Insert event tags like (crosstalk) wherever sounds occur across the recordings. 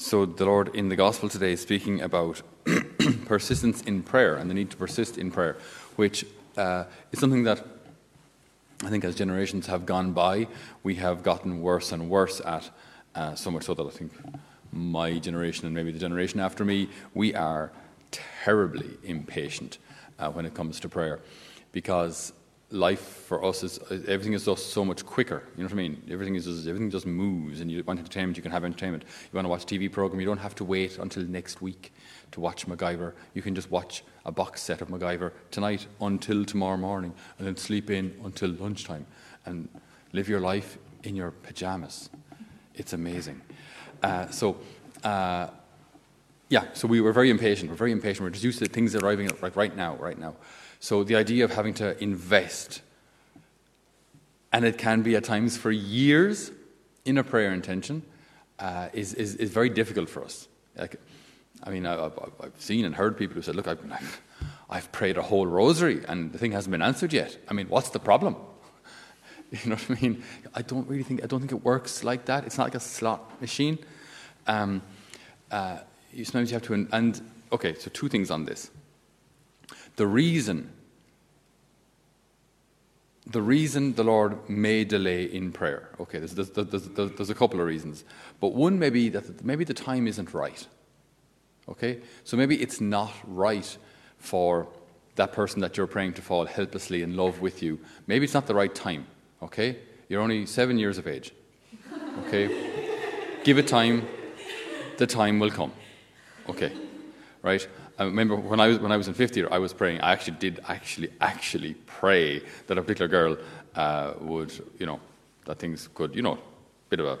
So, the Lord in the Gospel today is speaking about (clears throat) persistence in prayer and the need to persist in prayer, which uh, is something that I think as generations have gone by, we have gotten worse and worse at, uh, so much so that I think my generation and maybe the generation after me, we are terribly impatient uh, when it comes to prayer. Because life for us is everything is just so much quicker. You know what I mean? Everything is just, everything just moves, and you want entertainment, you can have entertainment. You want to watch a TV program, you don't have to wait until next week to watch MacGyver. You can just watch a box set of MacGyver tonight until tomorrow morning, and then sleep in until lunchtime, and live your life in your pajamas. It's amazing. Uh, so. Uh, yeah, so we were very impatient. We're very impatient. We're just used to things arriving like right now, right now. So the idea of having to invest, and it can be at times for years in a prayer intention, uh, is, is, is, very difficult for us. Like, I mean, I've, I've, seen and heard people who said, Look, I've, I've prayed a whole rosary and the thing hasn't been answered yet. I mean, what's the problem? (laughs) You know what I mean? I don't really think, I don't think it works like that. It's not like a slot machine. Um, uh, you, sometimes you have to, and okay, so two things on this the reason the reason the Lord may delay in prayer. Okay, there's, there's, there's, there's, a couple of reasons. But one may be that maybe the time isn't right. Okay? So maybe it's not right for that person that you're praying to fall helplessly in love with you. Maybe it's not the right time. Okay? You're only seven years of age. Okay? (laughs) Give it time, the time will come. Okay? Right? I remember when I was when I was in fifth year, I was praying. I actually did actually actually pray that a particular girl uh, would, you know, that things could, you know, a bit of a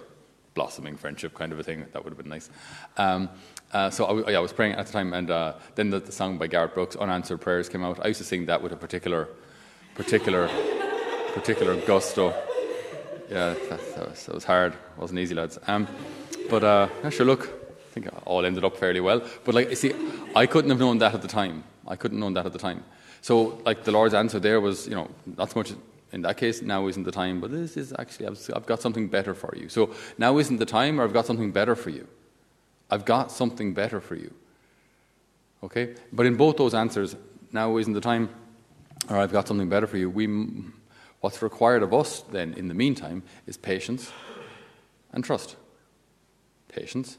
blossoming friendship kind of a thing. That would have been nice. Um, uh, so I, yeah, I was praying at the time, and uh, then the, the, song by Garth Brooks, "Unanswered Prayers," came out. I used to sing that with a particular, particular, particular gusto. Yeah, that, that, was, that was hard. It wasn't easy, lads. Um, but uh, yeah, sure, look, think all ended up fairly well. But like, you see, I couldn't have known that at the time. I couldn't have known that at the time. So, like, the Lord's answer there was, you know, not so much in that case, now isn't the time, but this is actually, I've got something better for you. So, now isn't the time, or I've got something better for you. I've got something better for you. Okay? But in both those answers, now isn't the time, or I've got something better for you, we, what's required of us then in the meantime is patience and trust. Patience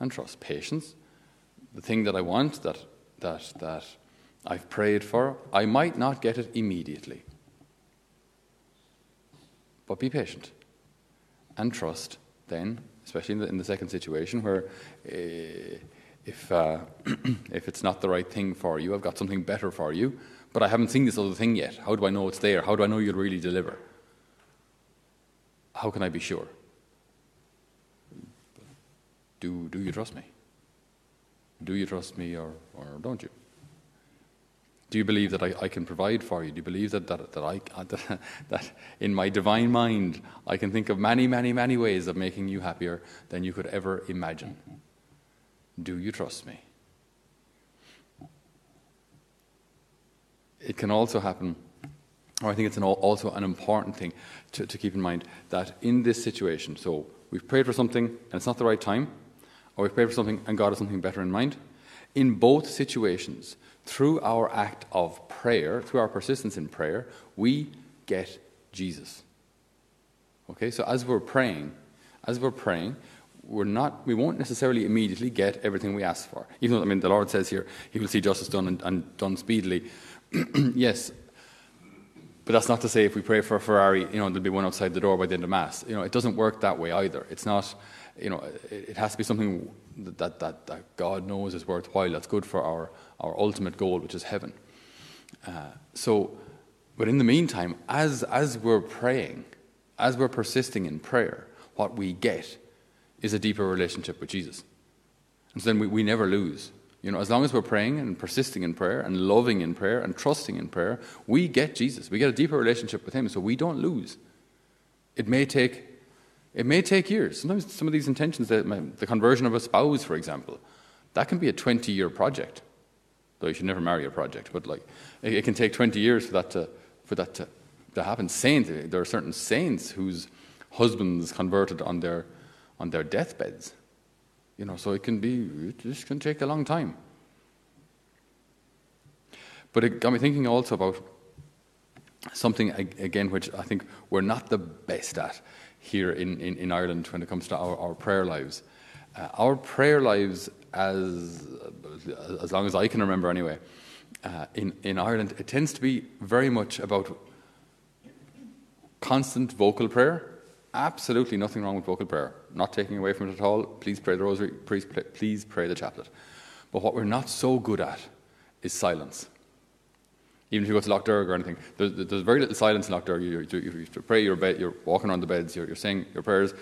and trust. Patience. The thing that I want, that, that, that I've prayed for, I might not get it immediately. But be patient and trust then, especially in the, in the second situation where uh, if, uh, (clears throat) if it's not the right thing for you, I've got something better for you, but I haven't seen this other thing yet. How do I know it's there? How do I know you'll really deliver? How can I be sure? Do, do you trust me? Do you trust me or, or don't you? Do you believe that I, I can provide for you? Do you believe that, that, that, I, (laughs) that, in my divine mind I can think of many, many, many ways of making you happier than you could ever imagine? Do you trust me? It can also happen, or I think it's an, also an important thing to, to keep in mind, that in this situation, so we've prayed for something and it's not the right time, or we pray for something and God has something better in mind. In both situations, through our act of prayer, through our persistence in prayer, we get Jesus. Okay, so as we're praying, as we're praying, we're not, we won't necessarily immediately get everything we ask for. Even though, I mean, the Lord says here, He will see justice done and, and done speedily. (clears throat) yes, but that's not to say if we pray for a Ferrari, you know, there'll be one outside the door by the end of Mass. You know, it doesn't work that way either. It's not, you know, it, it has to be something that, that, that God knows is worthwhile, that's good for our, our ultimate goal, which is heaven. Uh, so, but in the meantime, as, as we're praying, as we're persisting in prayer, what we get is a deeper relationship with Jesus. And so then we, we never lose. You know, as long as we're praying and persisting in prayer and loving in prayer and trusting in prayer, we get Jesus. We get a deeper relationship with Him, so we don't lose. It may take it may take years. Sometimes some of these intentions, the conversion of a spouse, for example, that can be a 20 year project. Though you should never marry a project, but like it, can take 20 years for that to, for that to, to happen. Saints, eh, there are certain saints whose husbands converted on their, on their deathbeds. You know, so it can be, it just can take a long time. But it got me thinking also about something, again, which I think we're not the best at here in, in, in Ireland when it comes to our, our prayer lives. Uh, our prayer lives, as, as long as I can remember anyway, uh, in, in Ireland, it tends to be very much about constant vocal prayer. Absolutely nothing wrong with vocal prayer. Not taking away from it at all. Please pray the rosary, please, please pray the chaplet. But what we're not so good at is silence. Even if you go to Derg or anything, there's, there's very little silence in Lough Derg. You, you, you, you pray your bed, you're walking around the beds, you're, you're saying your prayers.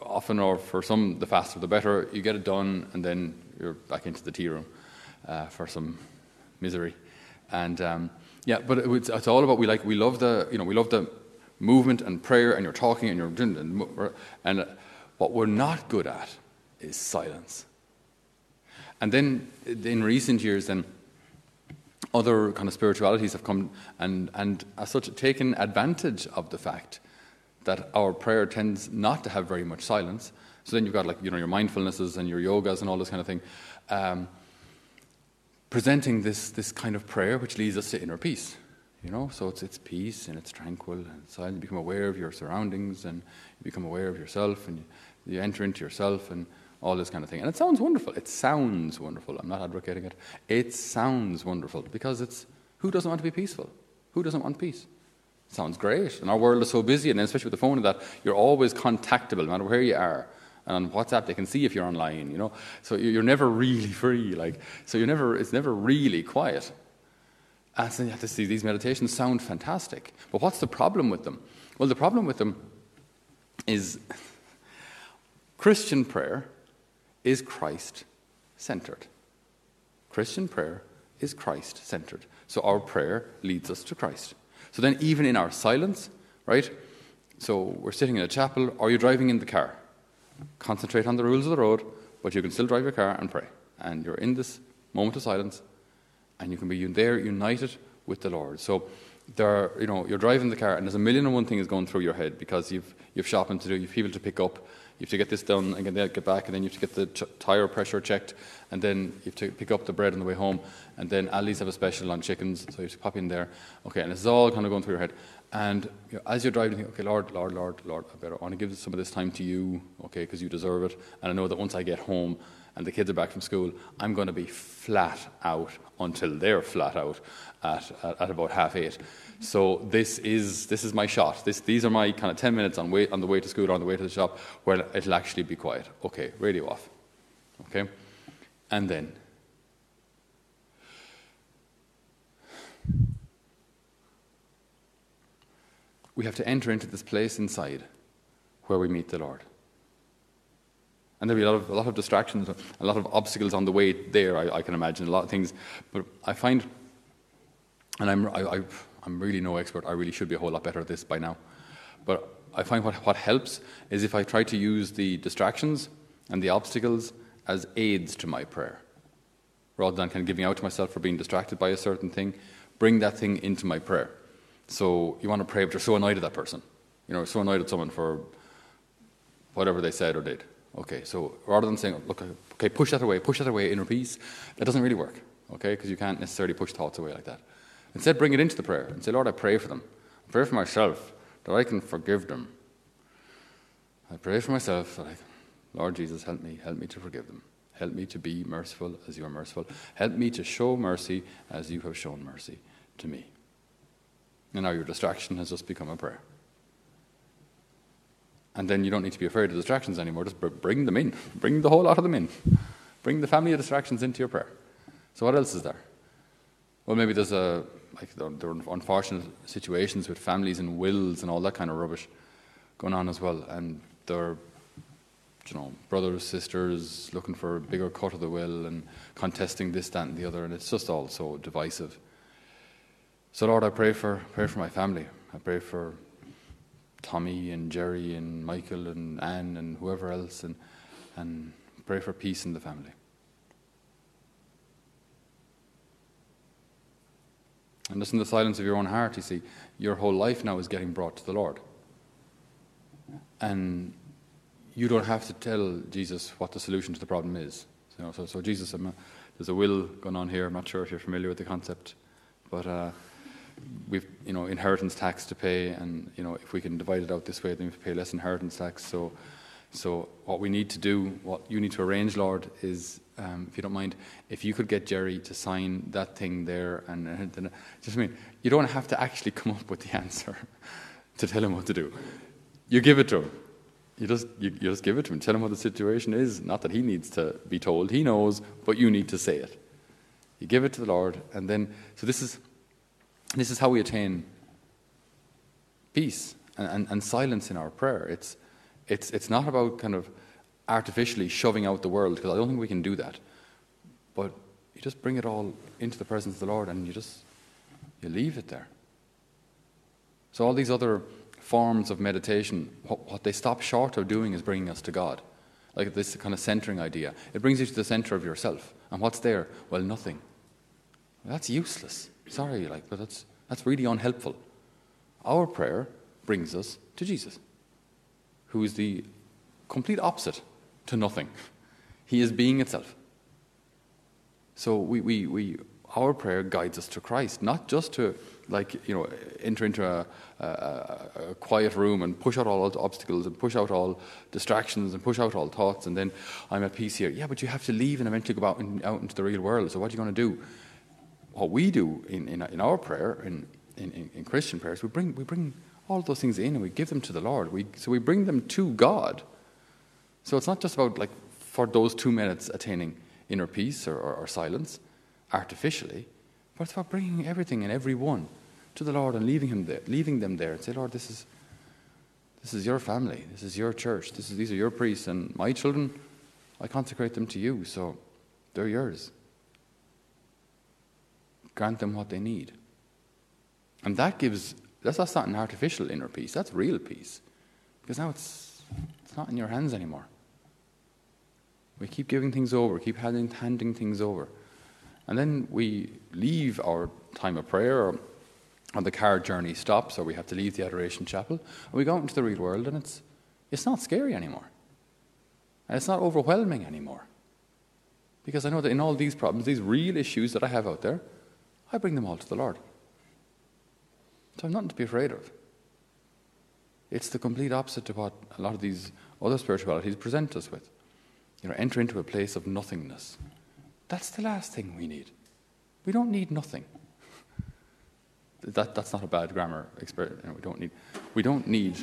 Often, or for some, the faster the better. You get it done, and then you're back into the tea room uh, for some misery. And um, yeah, but it's, it's, all about we like we love the you know we love the movement and prayer, and you're talking and you're doing and what we're not good at is silence. And then in recent years, then other kind of spiritualities have come and, and as such taken advantage of the fact that our prayer tends not to have very much silence. So then you've got like you know your mindfulnesses and your yogas and all this kind of thing, um, presenting this this kind of prayer which leads us to inner peace. You know, so it's it's peace and it's tranquil and silent. You become aware of your surroundings and you become aware of yourself and you, you enter into yourself and all this kind of thing. And it sounds wonderful. It sounds wonderful. I'm not advocating it. It sounds wonderful because it's who doesn't want to be peaceful? Who doesn't want peace? It sounds great. And our world is so busy, and especially with the phone and that, you're always contactable no matter where you are. And on WhatsApp, they can see if you're online, you know. So you're never really free. Like, so you're never, it's never really quiet. And so you have to see these meditations sound fantastic. But what's the problem with them? Well, the problem with them is Christian prayer is Christ centered. Christian prayer is Christ centered. So our prayer leads us to Christ. So then, even in our silence, right? So we're sitting in a chapel or you're driving in the car. Concentrate on the rules of the road, but you can still drive your car and pray. And you're in this moment of silence, and you can be there united with the Lord. So there are, you know, you're driving the car, and there's a million and one things going through your head because you've you've shopping to do, you've people to pick up, you have to get this done and then get back, and then you have to get the ch- tire pressure checked, and then you have to pick up the bread on the way home, and then Aldi's have a special on chickens, so you have to pop in there. Okay, and it's all kind of going through your head. And you know, as you're driving, you think, okay, Lord, Lord, Lord, Lord, I better I want to give some of this time to you, okay, because you deserve it. And I know that once I get home and the kids are back from school, I'm going to be flat out until they're flat out at, at, at about half eight. So this is this is my shot. This, these are my kind of ten minutes on way on the way to school or on the way to the shop where it'll actually be quiet. Okay, radio off. Okay, and then we have to enter into this place inside where we meet the Lord. And there'll be a lot of, a lot of distractions, a lot of obstacles on the way there, I, I can imagine, a lot of things. But I find, and I'm, I, I'm really no expert. I really should be a whole lot better at this by now. But I find what, what helps is if I try to use the distractions and the obstacles as aids to my prayer. Rather than kind of giving out to myself for being distracted by a certain thing, bring that thing into my prayer. So you want to pray, but you're so annoyed at that person. You know, so annoyed at someone for whatever they said or did. Okay, so rather than saying, look, okay, push that away, push that away, inner peace, that doesn't really work. Okay, because you can't necessarily push thoughts away like that. Instead, bring it into the prayer and say, Lord, I pray for them. I pray for myself that I can forgive them. I pray for myself that I, Lord Jesus, help me, help me to forgive them. Help me to be merciful as you are merciful. Help me to show mercy as you have shown mercy to me. And now your distraction has just become a prayer. And then you don't need to be afraid of distractions anymore. Just bring them in. Bring the whole lot of them in. Bring the family of distractions into your prayer. So, what else is there? Well, maybe there's a like there, are unfortunate situations with families and wills and all that kind of rubbish going on as well, and there are you know brothers, sisters looking for a bigger cut of the will and contesting this, that, and the other, and it's just all so divisive. So Lord, I pray for pray for my family. I pray for Tommy and Jerry and Michael and Anne and whoever else, and and pray for peace in the family. And just in the silence of your own heart, you see, your whole life now is getting brought to the Lord. And you don't have to tell Jesus what the solution to the problem is. Know, so, so Jesus, I'm a, there's a will going on here. I'm not sure if you're familiar with the concept, but uh, we've you know inheritance tax to pay, and you know if we can divide it out this way, then we pay less inheritance tax. So, so what we need to do, what you need to arrange, Lord, is um, if you don't mind, if you could get Jerry to sign that thing there, and, just I mean, you don't have to actually come up with the answer (laughs) to tell him what to do. You give it to him. You just you, you just give it to him. Tell him what the situation is. Not that he needs to be told. He knows, but you need to say it. You give it to the Lord, and then so this is this is how we attain peace and, and, and silence in our prayer. It's it's it's not about kind of artificially shoving out the world because I don't think we can do that. But you just bring it all into the presence of the Lord, and you just you leave it there. So all these other forms of meditation, what, what, they stop short of doing is bringing us to God. Like this kind of centering idea. It brings you to the center of yourself. And what's there? Well, nothing. That's useless. Sorry, like, but that's, that's really unhelpful. Our prayer brings us to Jesus, who is the complete opposite to nothing. He is being itself. So we, we, we, our prayer guides us to Christ, not just to like you know enter into a, a, a, quiet room and push out all obstacles and push out all distractions and push out all thoughts and then I'm at peace here. Yeah, but you have to leave and eventually go out, in, out into the real world. So what are you going to do? What we do in, in, in our prayer, in, in, in, Christian prayers, we bring, we bring all those things in and we give them to the Lord. We, so we bring them to God. So it's not just about like for those two minutes attaining inner peace or, or, or silence artificially but it's about bringing everything and everyone to the Lord and leaving him there, leaving them there and say, Lord, this is this is your family, this is your church, this is these are your priests, and my children, I consecrate them to you, so they're yours. Grant them what they need. And that gives that's, not an artificial inner peace, that's real peace. Because now it's it's not in your hands anymore. We keep giving things over, keep handing, handing things over. And then we leave our time of prayer, or, or the car journey stops, or we have to leave the Adoration Chapel, and we go out into the real world, and it's, it's not scary anymore. And it's not overwhelming anymore. Because I know that in all these problems, these real issues that I have out there, I bring them all to the Lord. So I'm nothing to be afraid of. It's the complete opposite to what a lot of these other spiritualities present us with. You know, enter into a place of nothingness. That's the last thing we need. We don't need nothing. That, that's not a bad grammar experience. we, don't need, we don't need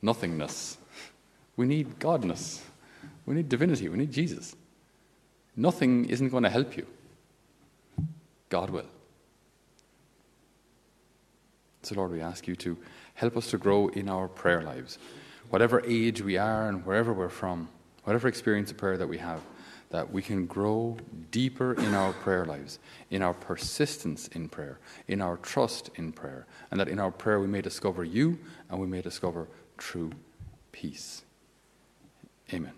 nothingness. We need godness. We need divinity. We need Jesus. Nothing isn't going to help you. God will. So, Lord, we ask you to help us to grow in our prayer lives. Whatever age we are and wherever we're from, whatever experience of prayer that we have, that we can grow deeper in our prayer lives, in our persistence in prayer, in our trust in prayer, and that in our prayer we may discover you and we may discover true peace. Amen.